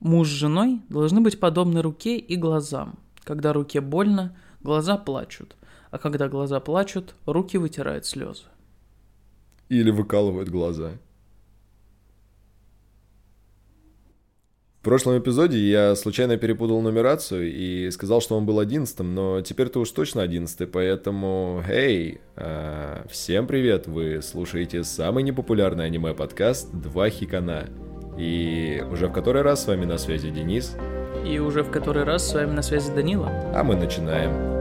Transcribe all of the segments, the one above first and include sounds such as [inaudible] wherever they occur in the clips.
Муж с женой должны быть подобны руке и глазам. Когда руке больно, глаза плачут, а когда глаза плачут, руки вытирают слезы. Или выкалывают глаза. В прошлом эпизоде я случайно перепутал нумерацию и сказал, что он был одиннадцатым, но теперь ты уж точно одиннадцатый, поэтому, эй, э, всем привет, вы слушаете самый непопулярный аниме-подкаст «Два хикана». И уже в который раз с вами на связи Денис. И уже в который раз с вами на связи Данила. А мы начинаем.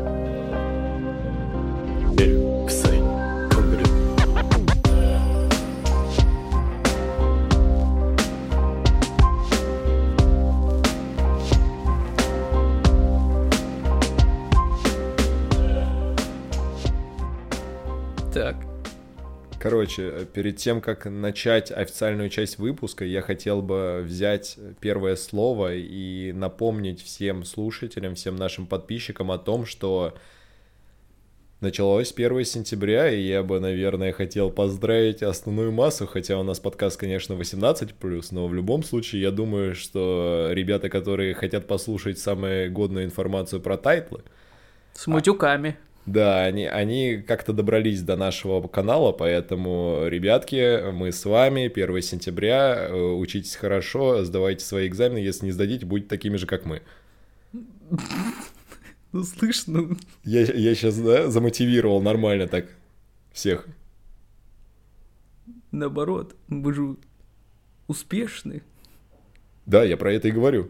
Короче, перед тем, как начать официальную часть выпуска, я хотел бы взять первое слово и напомнить всем слушателям, всем нашим подписчикам о том, что началось 1 сентября, и я бы, наверное, хотел поздравить основную массу, хотя у нас подкаст, конечно, 18+, но в любом случае я думаю, что ребята, которые хотят послушать самую годную информацию про тайтлы... С мутюками. Да, они, они как-то добрались до нашего канала, поэтому, ребятки, мы с вами 1 сентября, э, учитесь хорошо, сдавайте свои экзамены, если не сдадите, будьте такими же, как мы. [laughs] Ну, слышно. Я, я сейчас, да, замотивировал нормально так всех. Наоборот, мы же успешны. Да, я про это и говорю.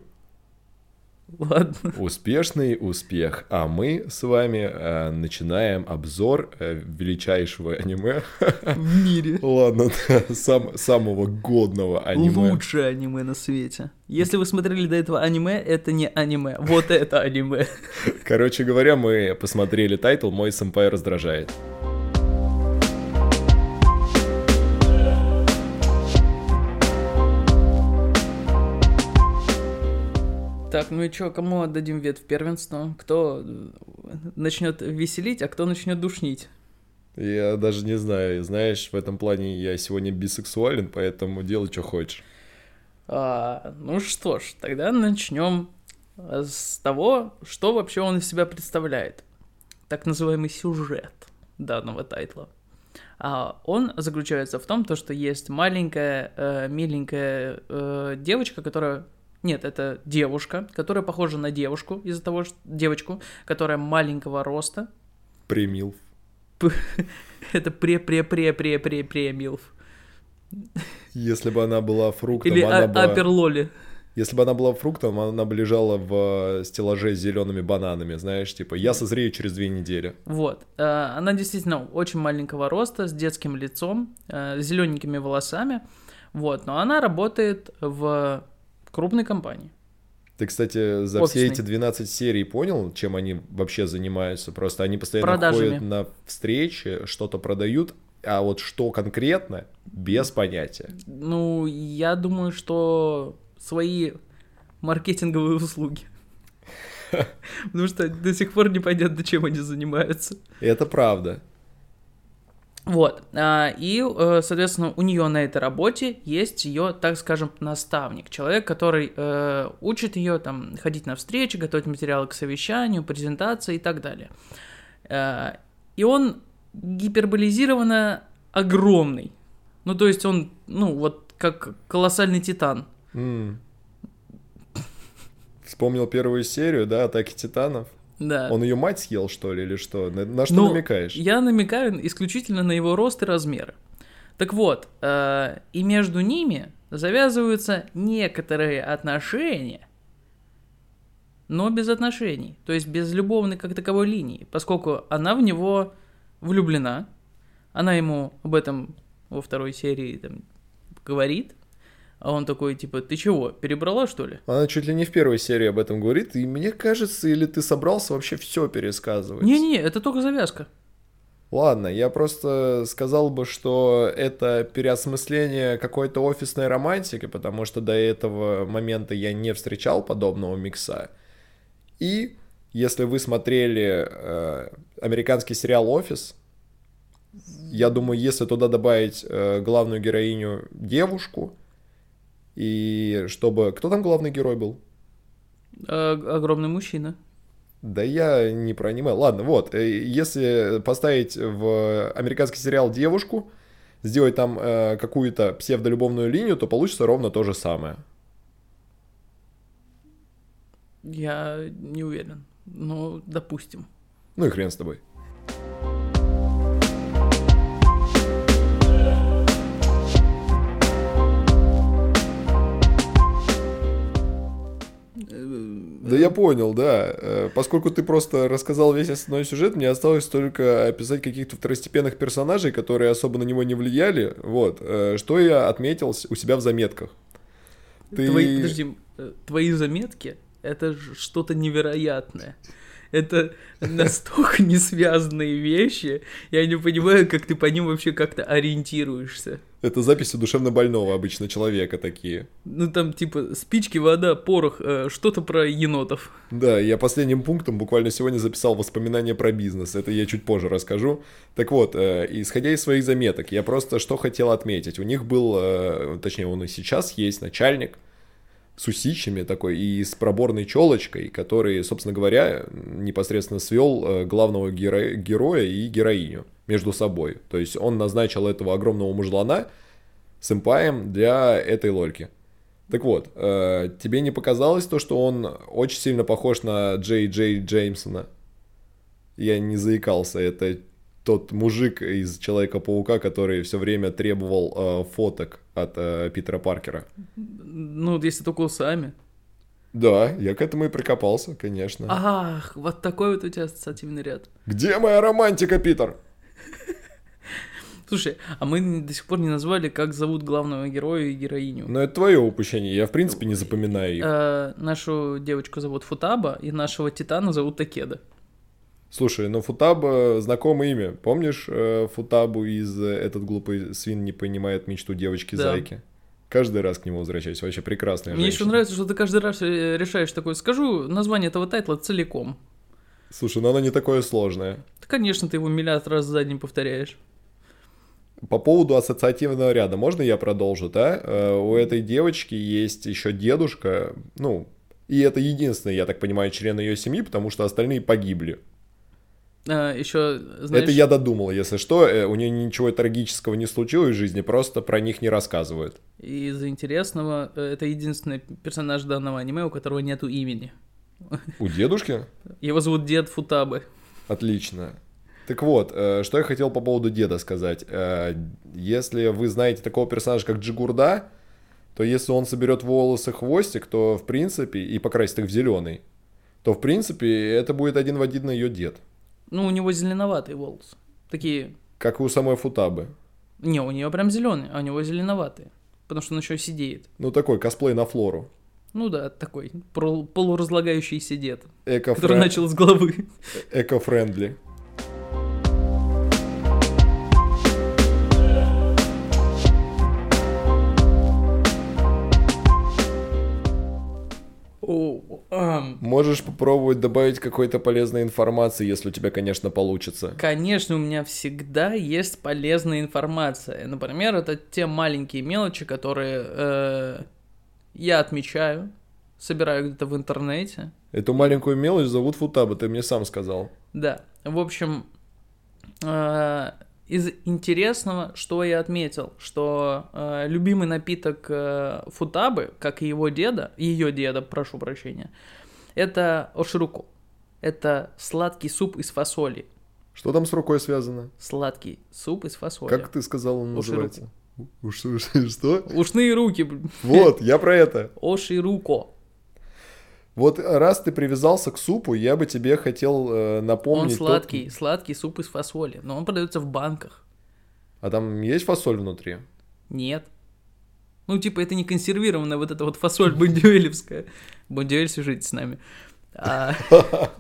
Ладно. Успешный успех. А мы с вами э, начинаем обзор э, величайшего аниме. В мире. Ладно, сам, самого годного аниме. Лучшее аниме на свете. Если вы смотрели до этого аниме, это не аниме. Вот это аниме. Короче говоря, мы посмотрели тайтл «Мой сэмпай раздражает». Так, ну и чё, кому отдадим вет в первенство? Кто э, начнет веселить, а кто начнет душнить? Я даже не знаю. Знаешь, в этом плане я сегодня бисексуален, поэтому делай, что хочешь. А, ну что ж, тогда начнем с того, что вообще он из себя представляет. Так называемый сюжет данного тайтла. А он заключается в том, то, что есть маленькая, э, миленькая э, девочка, которая нет, это девушка, которая похожа на девушку из-за того, что девочку, которая маленького роста. Премилф. [laughs] Это пре-пре-пре-пре-пре-премилф. Если бы она была фруктом, Или она а- бы... аперлоли. Если бы она была фруктом, она бы лежала в стеллаже с зелеными бананами, знаешь, типа я созрею через две недели. Вот. Э, она действительно очень маленького роста, с детским лицом, э, зелененькими волосами. Вот. Но она работает в крупной компании. Ты, кстати, за Офисный. все эти 12 серий понял, чем они вообще занимаются? Просто они постоянно Продажами. ходят на встречи, что-то продают, а вот что конкретно, без понятия. Ну, я думаю, что свои маркетинговые услуги. [laughs] Потому что до сих пор непонятно, чем они занимаются. Это правда. Вот. А, и, э, соответственно, у нее на этой работе есть ее, так скажем, наставник. Человек, который э, учит ее там ходить на встречи, готовить материалы к совещанию, презентации и так далее. Э, и он гиперболизированно огромный. Ну, то есть он, ну, вот как колоссальный титан. Mm. Вспомнил первую серию, да, Атаки Титанов. Да. Он ее мать съел, что ли, или что? На, на что ну, намекаешь? Я намекаю исключительно на его рост и размеры. Так вот, э, и между ними завязываются некоторые отношения, но без отношений, то есть без любовной как таковой линии, поскольку она в него влюблена, она ему об этом во второй серии там, говорит, а он такой, типа, ты чего, перебрала, что ли? Она чуть ли не в первой серии об этом говорит, и мне кажется, или ты собрался вообще все пересказывать? Не-не, это только завязка. Ладно, я просто сказал бы, что это переосмысление какой-то офисной романтики, потому что до этого момента я не встречал подобного микса. И если вы смотрели э, американский сериал «Офис», я думаю, если туда добавить э, главную героиню девушку, И чтобы... Кто там главный герой был? А, огромный мужчина. Да я не про аниме. Ладно, вот, э, если поставить в американский сериал девушку, сделать там э, какую-то псевдолюбовную линию, то получится ровно то же самое. Я не уверен. Ну, допустим. Ну и хрен с тобой. Да я понял, да. Э, поскольку ты просто рассказал весь основной сюжет, мне осталось только описать каких-то второстепенных персонажей, которые особо на него не влияли. Вот. Э, что я отметил у себя в заметках. Ты... Твои, подожди, э, твои заметки — это что-то невероятное. Это настолько не связанные вещи, я не понимаю, как ты по ним вообще как-то ориентируешься. Это записи душевно больного обычно человека такие. Ну там типа спички, вода, порох, э, что-то про енотов. Да, я последним пунктом буквально сегодня записал воспоминания про бизнес. Это я чуть позже расскажу. Так вот, э, исходя из своих заметок, я просто что хотел отметить. У них был, э, точнее он и сейчас есть начальник, с усищами такой и с проборной челочкой, который, собственно говоря, непосредственно свел э, главного геро- героя и героиню между собой. То есть он назначил этого огромного мужлана сэмпаем для этой лольки. Так вот, э, тебе не показалось то, что он очень сильно похож на Джей Джей Джеймсона? Я не заикался, это тот мужик из Человека-паука, который все время требовал э, фоток от э, Питера Паркера. Ну, если только усами. Да, я к этому и прикопался, конечно. Ах, вот такой вот у тебя ассоциативный ряд. Где моя романтика, Питер? Слушай, а мы до сих пор не назвали, как зовут главного героя и героиню. Ну, это твое упущение, я в принципе не запоминаю их. Э, нашу девочку зовут Футаба, и нашего Титана зовут Такеда. Слушай, ну Футаба знакомое имя. Помнишь э, Футабу из э, «Этот глупый свин не понимает мечту девочки-зайки»? Да. Каждый раз к нему возвращаюсь. Вообще прекрасная Мне женщина. еще нравится, что ты каждый раз э, решаешь такое. Скажу название этого тайтла целиком. Слушай, ну оно не такое сложное. Да, конечно, ты его миллиард раз за день повторяешь. По поводу ассоциативного ряда, можно я продолжу, да? Э, у этой девочки есть еще дедушка, ну, и это единственный, я так понимаю, член ее семьи, потому что остальные погибли. А, еще, знаешь... Это я додумал, если что, э, у нее ничего трагического не случилось в жизни, просто про них не рассказывают. И из интересного, э, это единственный персонаж данного аниме, у которого нету имени. У дедушки? Его зовут Дед Футабы. Отлично. Так вот, э, что я хотел по поводу деда сказать. Если вы знаете такого персонажа, как Джигурда, то если он соберет волосы хвостик, то в принципе, и покрасит их в зеленый, то в принципе это будет один в один ее дед. Ну, у него зеленоватые волосы. Такие... Как и у самой Футабы. Не, у нее прям зеленые, а у него зеленоватые. Потому что он еще сидеет. Ну, такой косплей на флору. Ну да, такой полуразлагающийся дед. Эко который начал с головы. Эко-френдли. Можешь попробовать добавить какой-то полезной информации, если у тебя, конечно, получится. Конечно, у меня всегда есть полезная информация. Например, это те маленькие мелочи, которые э, я отмечаю, собираю где-то в интернете. Эту маленькую мелочь зовут Футаба, ты мне сам сказал. Да. В общем, э, из интересного, что я отметил, что э, любимый напиток э, Футабы, как и его деда, ее деда, прошу прощения, это ошируко. Это сладкий суп из фасоли. Что там с рукой связано? Сладкий суп из фасоли. Как ты сказал, он называется? Уш, уш, что? Ушные руки. Вот, я про это. Ошируко. Вот раз ты привязался к супу, я бы тебе хотел э, напомнить... Он сладкий, тот... сладкий суп из фасоли, но он продается в банках. А там есть фасоль внутри? Нет. Ну, типа, это не консервированная вот эта вот фасоль бондюэлевская. [laughs] Бондюэль, свяжитесь с нами. А, [laughs]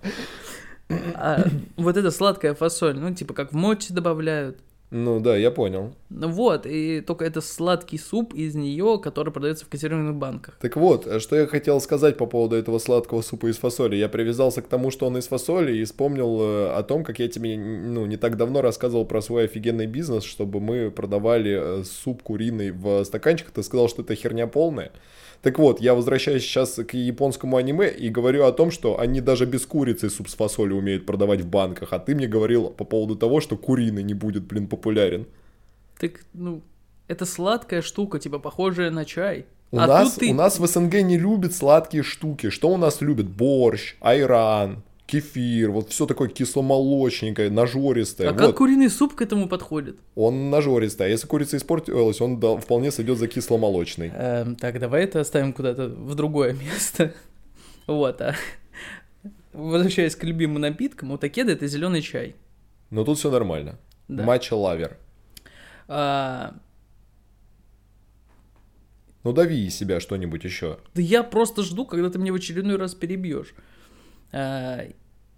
а вот эта сладкая фасоль, ну, типа, как в мочи добавляют. Ну да, я понял. Ну вот, и только это сладкий суп из нее, который продается в консервированных банках. Так вот, что я хотел сказать по поводу этого сладкого супа из фасоли. Я привязался к тому, что он из фасоли, и вспомнил э, о том, как я тебе ну, не так давно рассказывал про свой офигенный бизнес, чтобы мы продавали э, суп куриный в стаканчиках. Ты сказал, что это херня полная. Так вот, я возвращаюсь сейчас к японскому аниме и говорю о том, что они даже без курицы суп с фасолью умеют продавать в банках, а ты мне говорил по поводу того, что куриный не будет, блин, популярен. Так, ну, это сладкая штука, типа похожая на чай. У, а нас, ты... у нас в СНГ не любят сладкие штуки. Что у нас любят? Борщ, айран, кефир, вот все такое кисломолочненькое, нажористое. А вот. как куриный суп к этому подходит? Он нажористый, а если курица испортилась, он да, вполне сойдет за кисломолочный. Эм, так, давай это оставим куда-то в другое место. [laughs] Вот, а возвращаясь к любимым напиткам, у такеда это зеленый чай. Но тут все нормально. Да. Матча лавер. А, Ну дави из себя что-нибудь еще. да я просто жду, когда ты меня в очередной раз перебьешь. А,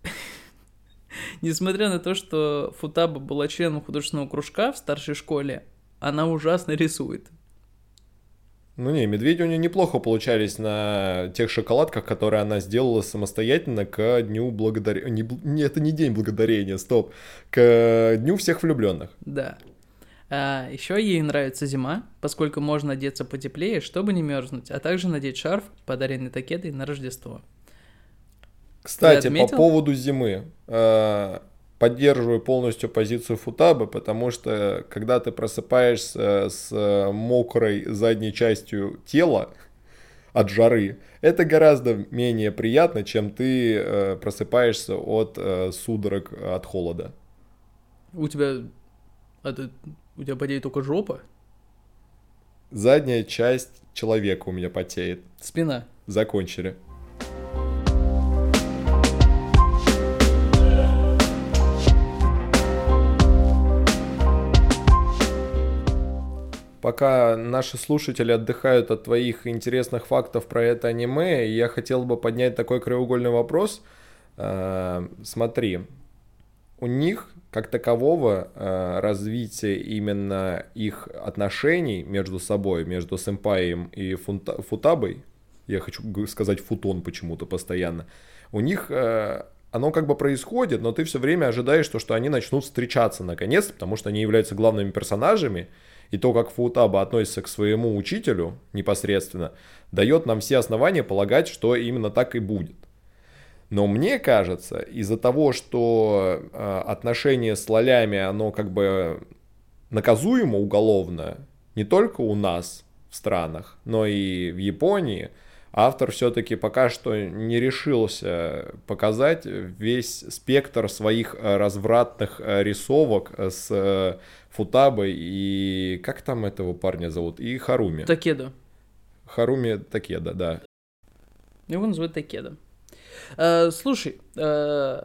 [laughs] Несмотря на то, что Футаба была членом художественного кружка в старшей школе, она ужасно рисует. Ну не, медведи у нее неплохо получались на тех шоколадках, которые она сделала самостоятельно к дню благодарения. Не, это не день благодарения, стоп. К дню всех влюбленных. Да. А, еще ей нравится зима, поскольку можно одеться потеплее, чтобы не мерзнуть, а также надеть шарф, подаренный Такедой на Рождество. Кстати, по поводу зимы. э, Поддерживаю полностью позицию Футабы, потому что когда ты просыпаешься с э, мокрой задней частью тела от жары, это гораздо менее приятно, чем ты э, просыпаешься от судорог от холода. У тебя... Это, у тебя потеет только жопа? Задняя часть человека у меня потеет. Спина. Закончили. Пока наши слушатели отдыхают от твоих интересных фактов про это аниме, я хотел бы поднять такой краеугольный вопрос. Э, Смотри, у них как такового э, развития именно их отношений между собой, между сэмпаем и фунта- футабой, я хочу сказать футон почему-то постоянно, у них э, оно как бы происходит, но ты все время ожидаешь, то, что они начнут встречаться наконец, потому что они являются главными персонажами, и то, как Футаба относится к своему учителю непосредственно, дает нам все основания полагать, что именно так и будет. Но мне кажется, из-за того, что э, отношение с лолями, оно как бы наказуемо уголовно, не только у нас в странах, но и в Японии, автор все-таки пока что не решился показать весь спектр своих э, развратных э, рисовок с Футабой и... Как там этого парня зовут? И Харуми. Такеда. Харуми Такеда, да. Его называют Такеда. Э, слушай, э,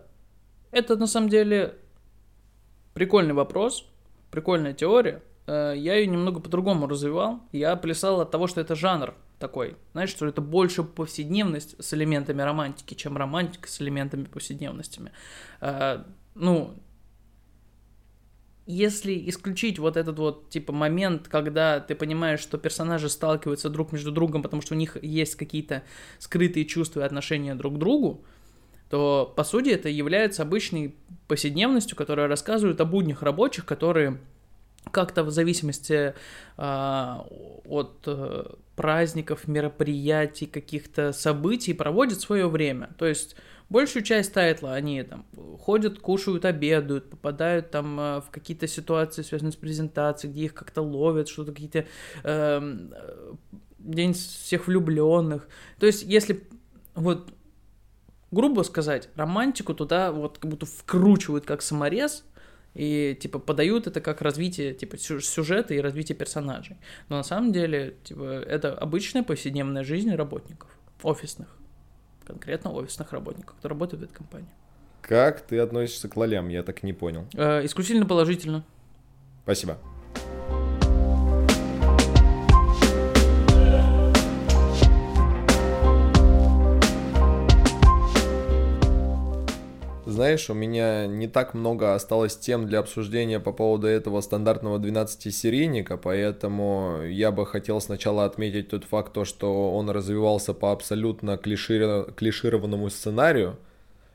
это на самом деле прикольный вопрос, прикольная теория. Э, я ее немного по-другому развивал. Я плясал от того, что это жанр такой. Знаешь, что это больше повседневность с элементами романтики, чем романтика с элементами повседневностями. Э, ну, если исключить вот этот вот, типа, момент, когда ты понимаешь, что персонажи сталкиваются друг между другом, потому что у них есть какие-то скрытые чувства и отношения друг к другу, то, по сути, это является обычной повседневностью, которая рассказывает о буднях рабочих, которые как-то в зависимости а, от э, праздников, мероприятий, каких-то событий проводят свое время. То есть большую часть тайтла они там ходят, кушают, обедают, попадают там э, в какие-то ситуации, связанные с презентацией, где их как-то ловят, что-то какие-то эм, э, день всех влюбленных. То есть если вот грубо сказать, романтику туда вот как будто вкручивают как саморез, и типа подают это как развитие типа сю- сюжета и развитие персонажей. Но на самом деле типа это обычная повседневная жизнь работников офисных, конкретно офисных работников, кто работает в этой компании. Как ты относишься к лолям? Я так не понял. Э, исключительно положительно. Спасибо. Знаешь, у меня не так много осталось тем для обсуждения по поводу этого стандартного 12-серийника, поэтому я бы хотел сначала отметить тот факт, то, что он развивался по абсолютно клиширо- клишированному сценарию,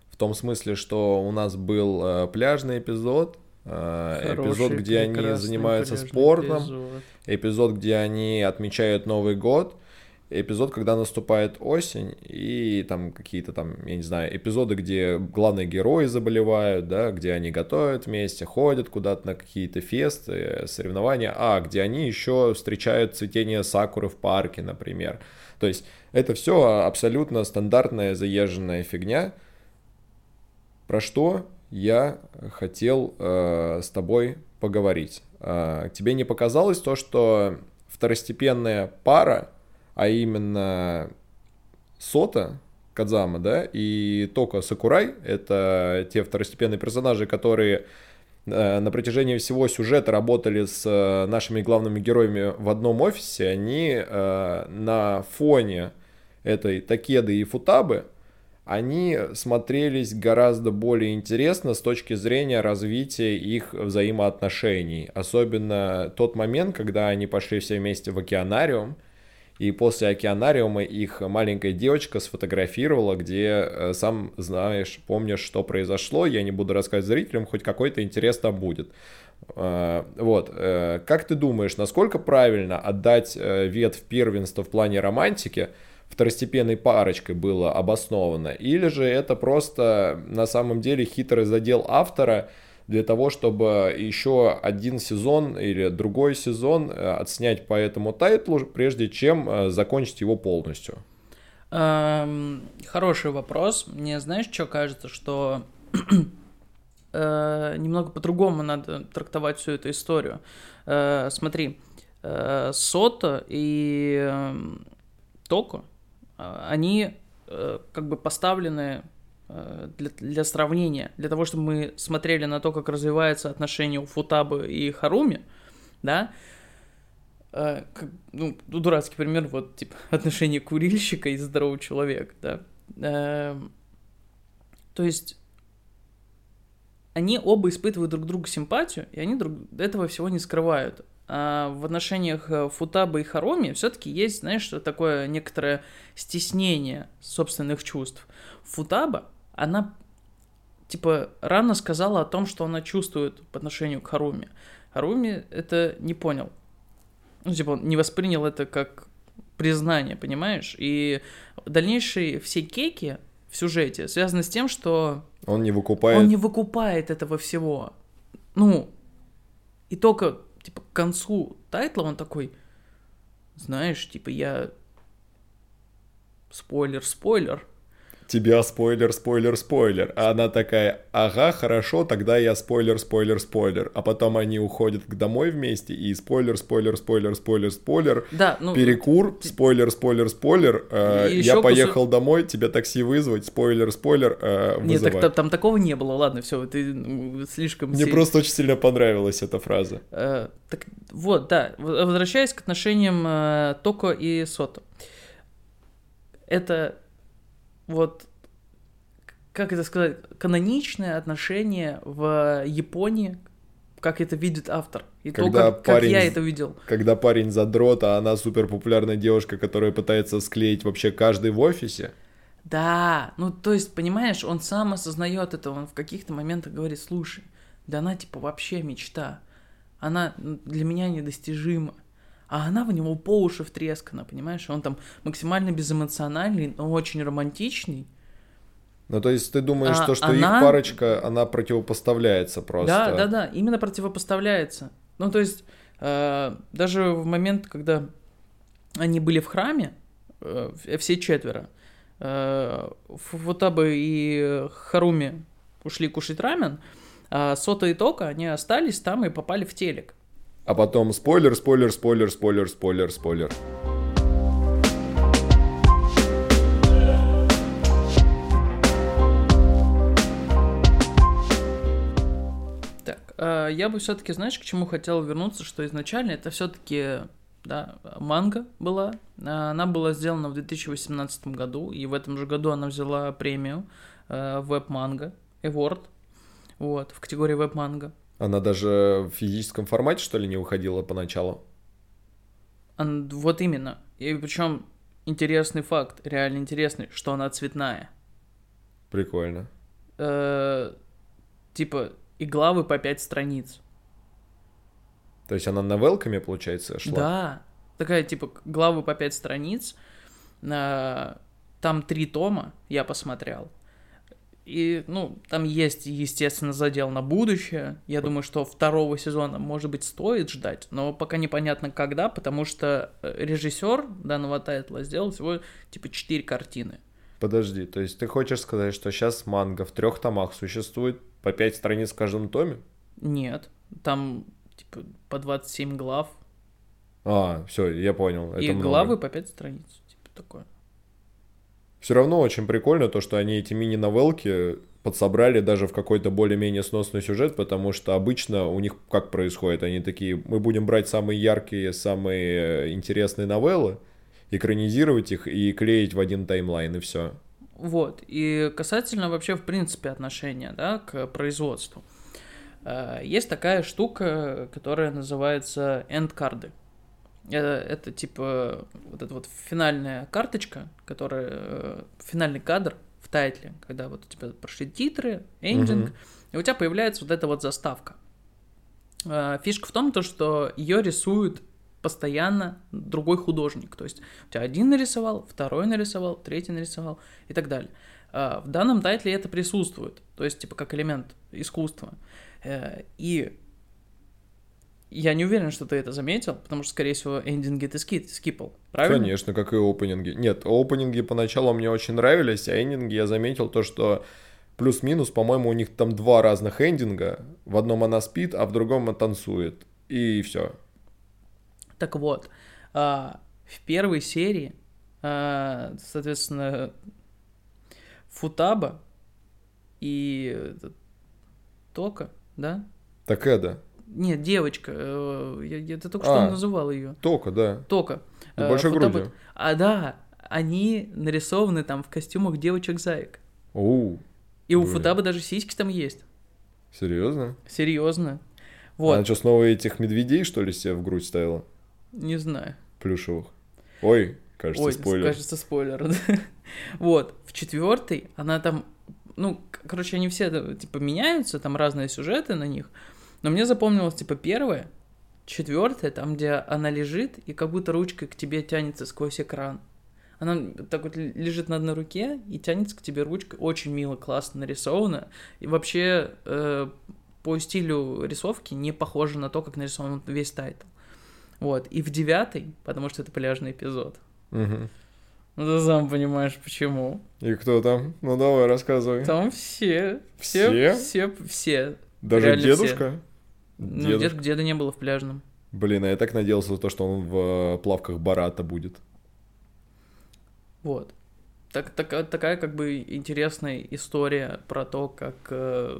в том смысле, что у нас был э, пляжный эпизод, э, эпизод, Хороший, где они занимаются спортом, эпизод. эпизод, где они отмечают Новый год, эпизод, когда наступает осень, и там какие-то там, я не знаю, эпизоды, где главные герои заболевают, да, где они готовят вместе, ходят куда-то на какие-то фесты, соревнования, а где они еще встречают цветение сакуры в парке, например. То есть это все абсолютно стандартная заезженная фигня, про что я хотел э, с тобой поговорить. Э, тебе не показалось то, что второстепенная пара а именно Сота, Кадзама, да, и Тока Сакурай, это те второстепенные персонажи, которые э, на протяжении всего сюжета работали с э, нашими главными героями в одном офисе, они э, на фоне этой Такеды и Футабы, они смотрелись гораздо более интересно с точки зрения развития их взаимоотношений. Особенно тот момент, когда они пошли все вместе в океанариум, и после океанариума их маленькая девочка сфотографировала, где э, сам знаешь, помнишь, что произошло. Я не буду рассказывать зрителям, хоть какой-то интерес там будет. Э, вот, э, как ты думаешь, насколько правильно отдать ветвь первенства в плане романтики второстепенной парочкой было обосновано? Или же это просто на самом деле хитрый задел автора, для того, чтобы еще один сезон или другой сезон э, отснять по этому тайтлу, прежде чем э, закончить его полностью? Эм, хороший вопрос. Мне знаешь, что кажется, что [clears throat] э, немного по-другому надо трактовать всю эту историю. Э, смотри, э, Сото и э, Токо, они э, как бы поставлены для, для сравнения, для того, чтобы мы смотрели на то, как развивается отношение у Футабы и Харуми, да, э, как, ну, дурацкий пример, вот, типа, [laughs] отношение курильщика и здорового человека, да, э, то есть они оба испытывают друг другу симпатию, и они друг этого всего не скрывают. А в отношениях э, Футабы и Харуми все-таки есть, знаешь, такое некоторое стеснение собственных чувств. Футаба она, типа, рано сказала о том, что она чувствует по отношению к Харуми. Харуми это не понял. Ну, типа, он не воспринял это как признание, понимаешь? И дальнейшие все кейки в сюжете связаны с тем, что... Он не выкупает... Он не выкупает этого всего. Ну, и только, типа, к концу тайтла он такой, знаешь, типа, я... Спойлер, спойлер тебя спойлер, спойлер, спойлер. А она такая, ага, хорошо, тогда я спойлер, спойлер, спойлер. А потом они уходят к домой вместе и спойлер, спойлер, спойлер, спойлер, спойлер. Да, ну... Перекур, спойлер, спойлер, спойлер. Э, я поехал кусок... домой, тебе такси вызвать, спойлер, спойлер, э, Нет, так, там, там такого не было, ладно, все, ты слишком... Мне просто очень сильно понравилась эта фраза. Э, так вот, да, возвращаясь к отношениям э, Токо и Сото. Это вот, как это сказать, каноничное отношение в Японии, как это видит автор. И когда то, как, парень, как я это видел. Когда парень задрот, а она супер популярная девушка, которая пытается склеить вообще каждый в офисе. Да, ну то есть, понимаешь, он сам осознает это, он в каких-то моментах говорит, слушай, да она типа вообще мечта, она для меня недостижима а она в него по уши втрескана, понимаешь? Он там максимально безэмоциональный, но очень романтичный. Ну, то есть ты думаешь, а, то, что она... их парочка, она противопоставляется просто? Да, да, да, именно противопоставляется. Ну, то есть э, даже в момент, когда они были в храме, э, все четверо, э, Футабы и Харуми ушли кушать рамен, а Сота и Тока, они остались там и попали в телек а потом спойлер, спойлер, спойлер, спойлер, спойлер, спойлер. Так, э, я бы все-таки, знаешь, к чему хотел вернуться, что изначально это все-таки да, манга была. Она была сделана в 2018 году, и в этом же году она взяла премию э, веб-манга Award, вот, в категории веб-манга. Она даже в физическом формате, что ли, не выходила поначалу? Вот именно. И причем интересный факт, реально интересный, что она цветная. Прикольно. Э-э- типа, и главы по пять страниц. То есть она новелками, получается, шла? Да. Такая, типа, главы по пять страниц. Э, там три тома, я посмотрел. И, ну, там есть, естественно, задел на будущее. Я думаю, что второго сезона, может быть, стоит ждать, но пока непонятно когда, потому что э, режиссер данного тайтла сделал всего, типа, четыре картины. Подожди, то есть ты хочешь сказать, что сейчас манга в трех томах существует по пять страниц в каждом томе? Нет, там, типа, по 27 глав. А, все, я понял. И это главы много. по 5 страниц, типа такое. Все равно очень прикольно то, что они эти мини-новелки подсобрали даже в какой-то более-менее сносный сюжет, потому что обычно у них как происходит? Они такие, мы будем брать самые яркие, самые э, интересные новеллы, экранизировать их и клеить в один таймлайн, и все. Вот, и касательно вообще, в принципе, отношения, да, к производству. Э, Есть такая штука, которая называется эндкарды. Э, Это типа вот эта вот финальная карточка, которая э, финальный кадр в тайтле, когда вот у тебя прошли титры, эндинг, Мгм. и у тебя появляется вот эта вот заставка. Э, Фишка в том, то, что ее рисует постоянно другой художник. То есть у тебя один нарисовал, второй нарисовал, третий нарисовал и так далее. Э, В данном тайтле это присутствует, то есть типа как элемент искусства. И я не уверен, что ты это заметил, потому что, скорее всего, эндинги ты ски- скипал, правильно? Конечно, как и опенинги. Нет, опенинги поначалу мне очень нравились, а эндинги я заметил то, что плюс-минус, по-моему, у них там два разных эндинга. В одном она спит, а в другом она танцует. И все. Так вот, а, в первой серии, а, соответственно, Футаба и Тока, да? Так это. Нет, девочка, э, я, я только что А. называл ее. Тока, да. Тока. С Э, большой Футаба- грудью. А, да, они нарисованы там в костюмах девочек-заек. Оу, И у Блин. Футабы даже сиськи там есть. серьезно? Серьезно. Вот, Она что, снова этих медведей, что ли, себе в грудь ставила? не знаю. Плюшевых. Ой, кажется, Ой, спойлер. кажется, спойлер. [laughs] вот, в четвертой она там, ну, короче, они все, типа, меняются, там разные сюжеты на них, но мне запомнилось, типа, первая, четвертая, там, где она лежит и как будто ручкой к тебе тянется сквозь экран. Она так вот лежит на одной руке и тянется к тебе ручкой. Очень мило, классно нарисовано. И вообще э, по стилю рисовки не похоже на то, как нарисован весь тайтл. Вот. И в девятый, потому что это пляжный эпизод. Мгм. Ну, ты сам понимаешь, почему. И кто там? Ну давай, рассказывай. Там все. Все? Все? Все, все. Даже реально дедушка? Ну, дед- деда не было в пляжном. Блин, а я так надеялся, то, что он в э, плавках Бората будет. Вот. Так, такая, такая как бы интересная история про то, как... э,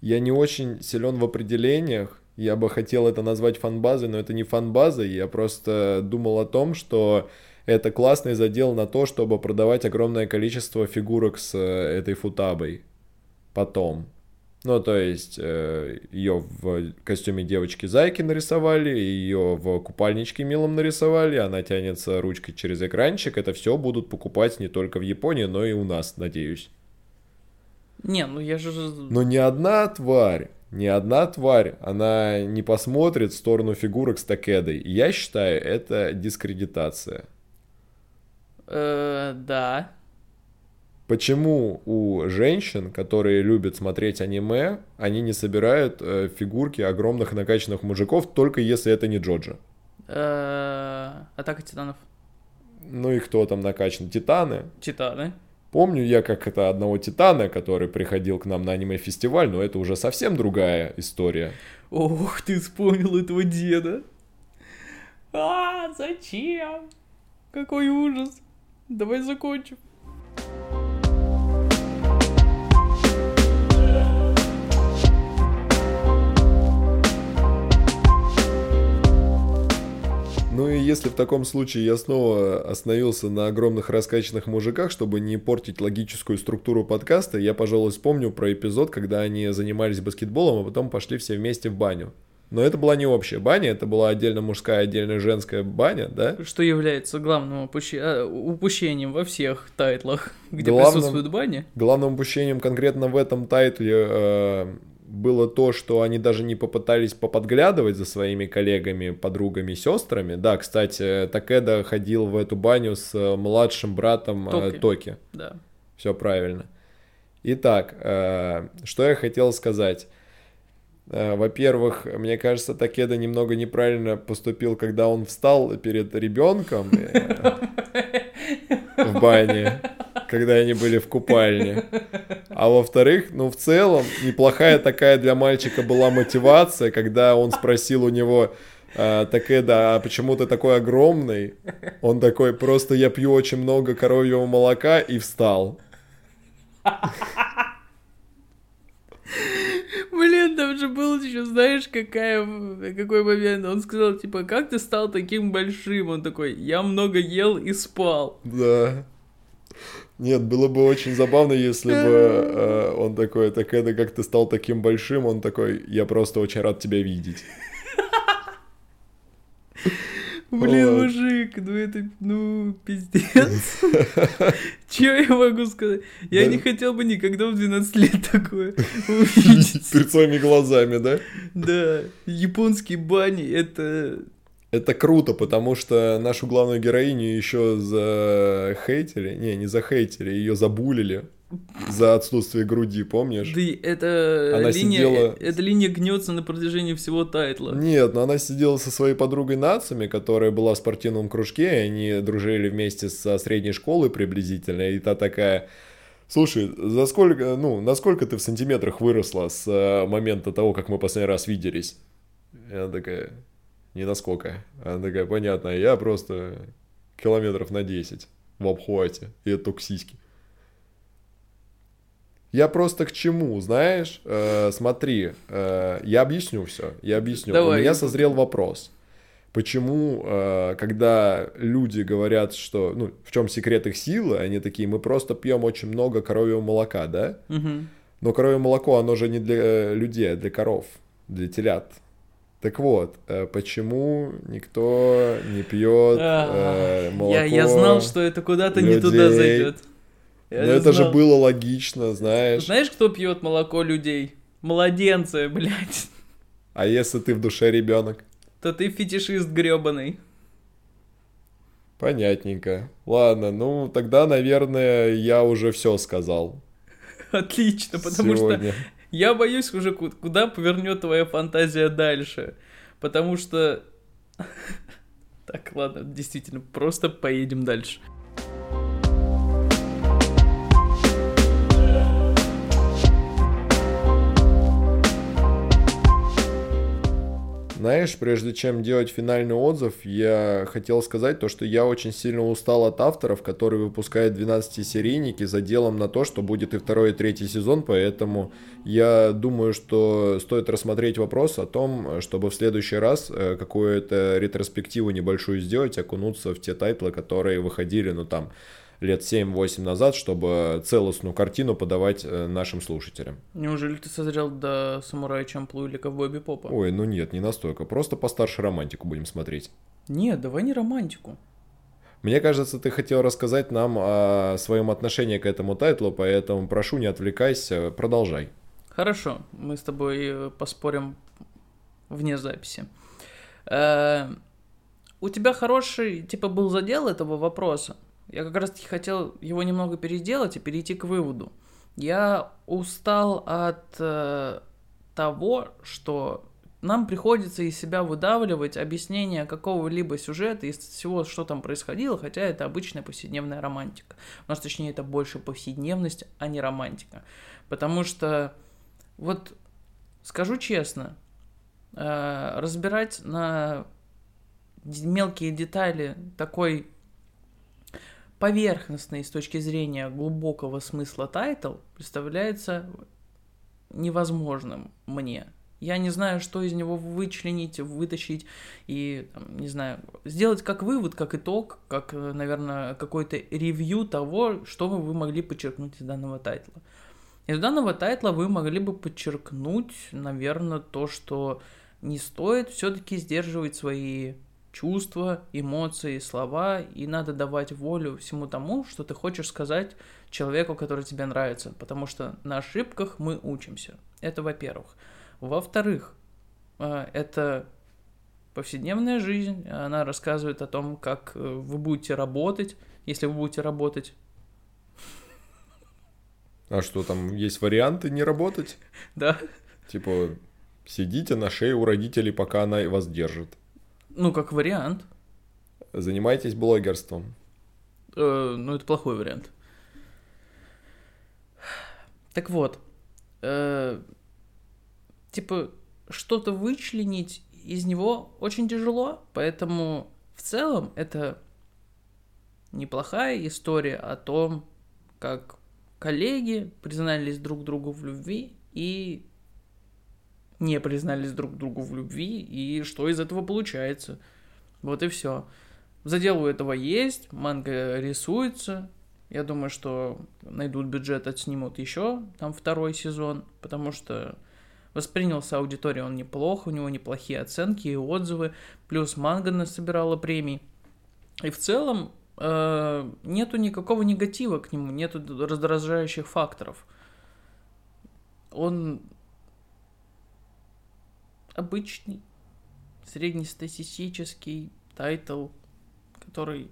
Я не очень силен в определениях. Я бы хотел это назвать фанбазой, но это не фанбазой. Я просто думал о том, что это классный задел на то, чтобы продавать огромное количество фигурок с э, этой футабой. Потом. Ну, то есть, ее в костюме девочки-зайки нарисовали, ее в купальничке милом нарисовали, она тянется ручкой через экранчик. Это все будут покупать не только в Японии, но и у нас, надеюсь. Не, ну я же... Но ни одна тварь, ни одна тварь, она не посмотрит в сторону фигурок с Такедой. Я считаю, это дискредитация. э, да. Почему у женщин, которые любят смотреть аниме, они не собирают э, фигурки огромных накачанных мужиков, только если это не Джоджо? Э, Атака титанов. Ну и кто там накачан? Титаны? Титаны. Помню я как это одного Титана, который приходил к нам на аниме-фестиваль, но это уже совсем другая история. Ох, ты вспомнил этого деда. А, зачем? Какой ужас. Давай закончим. Ну и если в таком случае я снова остановился на огромных раскачанных мужиках, чтобы не портить логическую структуру подкаста, я, пожалуй, вспомню про эпизод, когда они занимались баскетболом, а потом пошли все вместе в баню. Но это была не общая баня, это была отдельно мужская, отдельно женская баня, да? Что является главным упущи- а, упущением во всех тайтлах, где Главным- присутствует баня? Главным упущением конкретно в этом тайтле э, было то, что они даже не попытались поподглядывать за своими коллегами, подругами, сестрами. Да, кстати, Такеда ходил в эту баню с э, младшим братом э, Токи. Токи. Да. Все правильно. Итак, э, что я хотел сказать. Во-первых, мне кажется, Такеда немного неправильно поступил, когда он встал перед ребенком [laughs] в бане, когда они были в купальне. А во-вторых, ну, в целом, неплохая такая для мальчика была мотивация, когда он спросил у него, э, Такеда, а почему ты такой огромный? Он такой, просто я пью очень много коровьего молока и встал. Блин, там же был еще, знаешь, какая, какой момент. Он сказал, типа, как ты стал таким большим? Он такой, я много ел и спал. Да. Нет, было бы очень забавно, если бы [laughs] э, он такой, так это как ты стал таким большим, он такой, я просто очень рад тебя видеть. [laughs] Блин, Вот. мужик, ну это, ну, пиздец. [laughs] Чего я могу сказать? Я Да. не хотел бы никогда в 12 лет такое увидеть. Перед своими глазами, да? Да, японские бани, это... Это круто, потому что нашу главную героиню еще захейтили, не, не захейтили, ее забулили за отсутствие груди, помнишь? Да, это Она линия, сидела- эта линия гнется на протяжении всего тайтла. Нет, но она сидела со своей подругой Нацами, которая была в спортивном кружке, и они дружили вместе со средней школы приблизительно, и та такая... Слушай, за сколько, ну, насколько ты в сантиметрах выросла с э, момента того, как мы последний раз виделись? И она такая, не насколько. Она такая, понятно, я просто километров на 10 в обхвате, и это только сиськи. Я просто к чему, знаешь? Э, смотри, э, я объясню все. Я объясню. Давай. У меня созрел вопрос. Почему, э, когда люди говорят, что, ну, в чем секрет их силы, они такие, мы просто пьем очень много коровьего молока, да? Мгм. Но коровье молоко, оно же не для э, людей, а для коров, для телят. Так вот, э, почему никто не пьет э, молоко? Я, я знал, что это куда-то не туда зайдет. Ну это же было логично, знаешь. Знаешь, кто пьет молоко людей? Младенцы, блядь. А если ты в душе ребенок? То ты фетишист гребаный. Понятненько. Ладно, ну тогда, наверное, я уже все сказал. [laughs] Отлично, потому сегодня. что я боюсь уже, ку- куда повернет твоя фантазия дальше. Потому что... [laughs] Так, ладно, действительно, просто поедем дальше. Знаешь, прежде чем делать финальный отзыв, я хотел сказать то, что я очень сильно устал от авторов, которые выпускают 12-серийники за делом на то, что будет и второй, и третий сезон, поэтому я думаю, что стоит рассмотреть вопрос о том, чтобы в следующий раз э, какую-то ретроспективу небольшую сделать, окунуться в те тайтлы, которые выходили, ну там, лет 7-8 назад, чтобы целостную картину подавать э, нашим слушателям. Неужели ты созрел до самурая Чамплу или ковбой Бибопа? Ой, ну нет, не настолько, просто постарше романтику будем смотреть. Нет, давай не романтику. Мне кажется, ты хотел рассказать нам о своем отношении к этому тайтлу, поэтому прошу, не отвлекайся, продолжай. Хорошо, мы с тобой э, поспорим вне записи. Э, У тебя хороший, типа, был задел этого вопроса. Я как раз таки хотел его немного переделать и перейти к выводу. Я устал от э, того, что нам приходится из себя выдавливать объяснение какого-либо сюжета из всего, что там происходило, хотя это обычная повседневная романтика. У нас, точнее, это больше повседневность, а не романтика. Потому что, вот, скажу честно, э, разбирать на мелкие детали такой поверхностный с точки зрения глубокого смысла тайтл представляется невозможным мне. Я не знаю, что из него вычленить, вытащить и, там, не знаю, сделать как вывод, как итог, как, э, наверное, какой-то review того, что вы могли подчеркнуть из данного тайтла. Из данного тайтла вы могли бы подчеркнуть, наверное, то, что не стоит все-таки сдерживать свои чувства, эмоции, слова, и надо давать волю всему тому, что ты хочешь сказать человеку, который тебе нравится, потому что на ошибках мы учимся. Это во-первых. Во-вторых, э, это повседневная жизнь, она рассказывает о том, как э, вы будете работать, если вы будете работать. А что там, есть варианты не работать? [laughs] Да. Типа, сидите на шее у родителей, пока она вас держит. Ну, как вариант. Занимайтесь блогерством. Э, ну, это плохой вариант. Так вот, э, типа, что-то вычленить из него очень тяжело, поэтому в целом это неплохая история о том, как коллеги признались друг другу в любви и не признались друг другу в любви, и что из этого получается. Вот и все. Задел у этого есть, манга рисуется. Я думаю, что найдут бюджет, отснимут еще там второй сезон, потому что воспринялся аудитория он неплохо, у него неплохие оценки и отзывы, плюс манга насобирала премий. И в целом э, нету никакого негатива к нему, нету раздражающих факторов. Он обычный, среднестатистический тайтл, который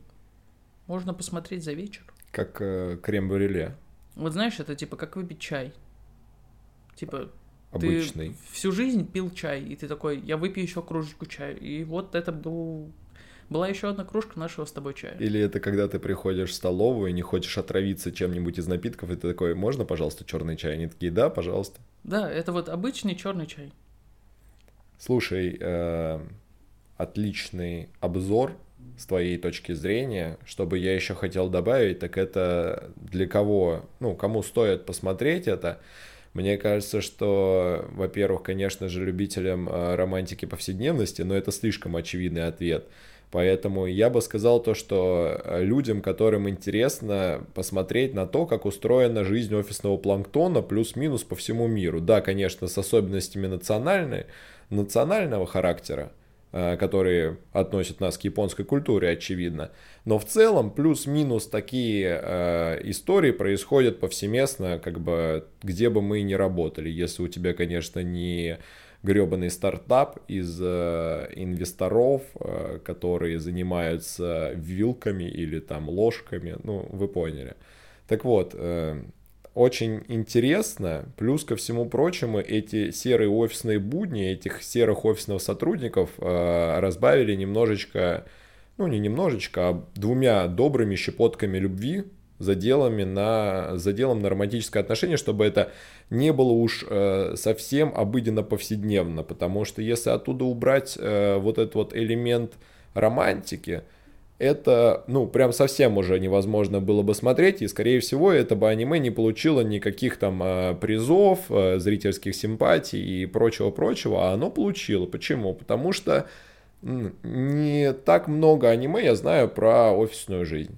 можно посмотреть за вечер. Как э, крем-брюле. Вот знаешь, это типа как выпить чай. Типа Обычный. ты всю жизнь пил чай, и ты такой, я выпью еще кружечку чая. И вот это был была еще одна кружка нашего с тобой чая. Или это когда ты приходишь в столовую и не хочешь отравиться чем-нибудь из напитков, и ты такой, можно, пожалуйста, черный чай? Они такие, да, пожалуйста. Да, это вот обычный черный чай. Слушай, э, отличный обзор с твоей точки зрения. Что бы я еще хотел добавить, так это для кого, ну, кому стоит посмотреть это. Мне кажется, что, во-первых, конечно же, любителям э, романтики повседневности, но это слишком очевидный ответ. Поэтому я бы сказал то, что э, людям, которым интересно посмотреть на то, как устроена жизнь офисного планктона плюс-минус по всему миру. Да, конечно, с особенностями национальной, национального характера, э, которые относят нас к японской культуре, очевидно. Но в целом плюс-минус такие э, истории происходят повсеместно, как бы где бы мы ни работали. Если у тебя, конечно, не гребаный стартап из э, инвесторов, э, которые занимаются вилками или там ложками, ну, вы поняли. Так вот, э, очень интересно. Плюс ко всему прочему, эти серые офисные будни, этих серых офисных сотрудников э, разбавили немножечко, ну не немножечко, а двумя добрыми щепотками любви, заделами на, заделом на романтическое отношение, чтобы это не было уж э, совсем обыденно повседневно, потому что если оттуда убрать э, вот этот вот элемент романтики, это, ну, прям совсем уже невозможно было бы смотреть, и, скорее всего, это бы аниме не получило никаких там э, призов, э, зрительских симпатий и прочего-прочего, а оно получило. Почему? Потому что не так много аниме я знаю про офисную жизнь.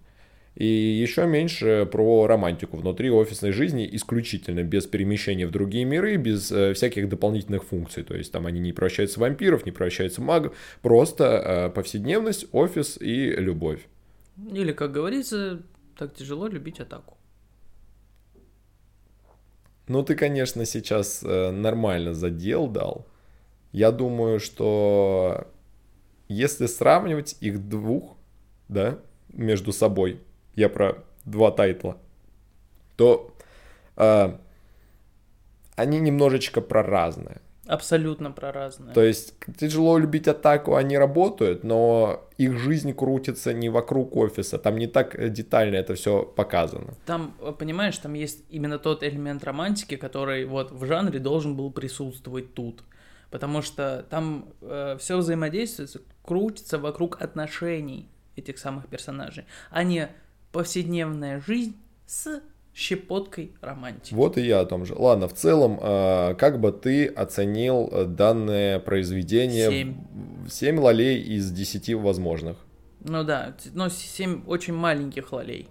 И еще меньше про романтику внутри офисной жизни, исключительно без перемещения в другие миры, без э, всяких дополнительных функций. То есть там они не превращаются в вампиров, не превращаются в магов, просто э, повседневность, офис и любовь. Или, как говорится, так тяжело любить атаку. Ну, ты, конечно, сейчас э, нормально задел дал. Я думаю, что если сравнивать их двух, да, между собой, я про два тайтла, то э, они немножечко про разное. Абсолютно про разное. То есть тяжело любить атаку, они работают, но их жизнь крутится не вокруг офиса, там не так детально это все показано. Там, понимаешь, там есть именно тот элемент романтики, который вот в жанре должен был присутствовать тут. Потому что там э, все взаимодействие крутится вокруг отношений этих самых персонажей, а не повседневная жизнь с щепоткой романтики. Вот и я о том же. Ладно, в целом, а, как бы ты оценил данное произведение? Семь. Семь лолей из десяти возможных. Ну да, но семь очень маленьких лолей.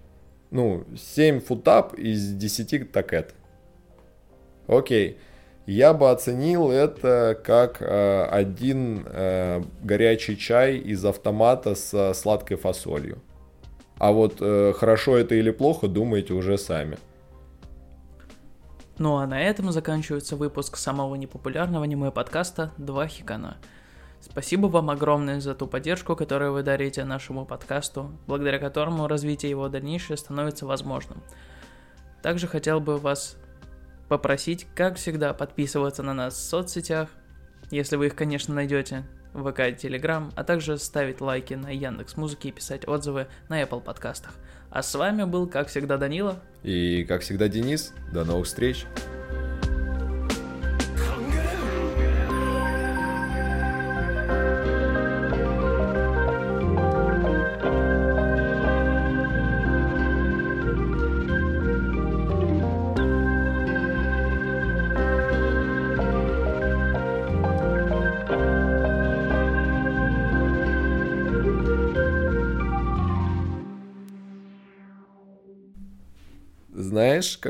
Ну, семь футап из десяти такет. Окей. Я бы оценил это как э, один э, горячий чай из автомата с сладкой фасолью. А вот э, хорошо это или плохо, думаете уже сами. Ну а на этом заканчивается выпуск самого непопулярного аниме подкаста «Два хикана». Спасибо вам огромное за ту поддержку, которую вы дарите нашему подкасту, благодаря которому развитие его дальнейшее становится возможным. Также хотел бы вас попросить, как всегда, подписываться на нас в соцсетях, если вы их, конечно, найдете, ВК Телеграм, а также ставить лайки на Яндекс Музыке и писать отзывы на Apple подкастах. А с вами был, как всегда, Данила. И, как всегда, Денис. До новых встреч.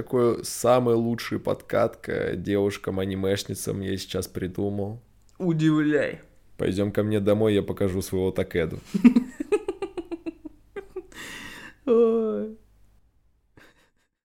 Какой самый лучший подкат к девушкам-анимешницам я сейчас придумал? Удивляй. Пойдем ко мне домой, я покажу своего Такеду. [laughs]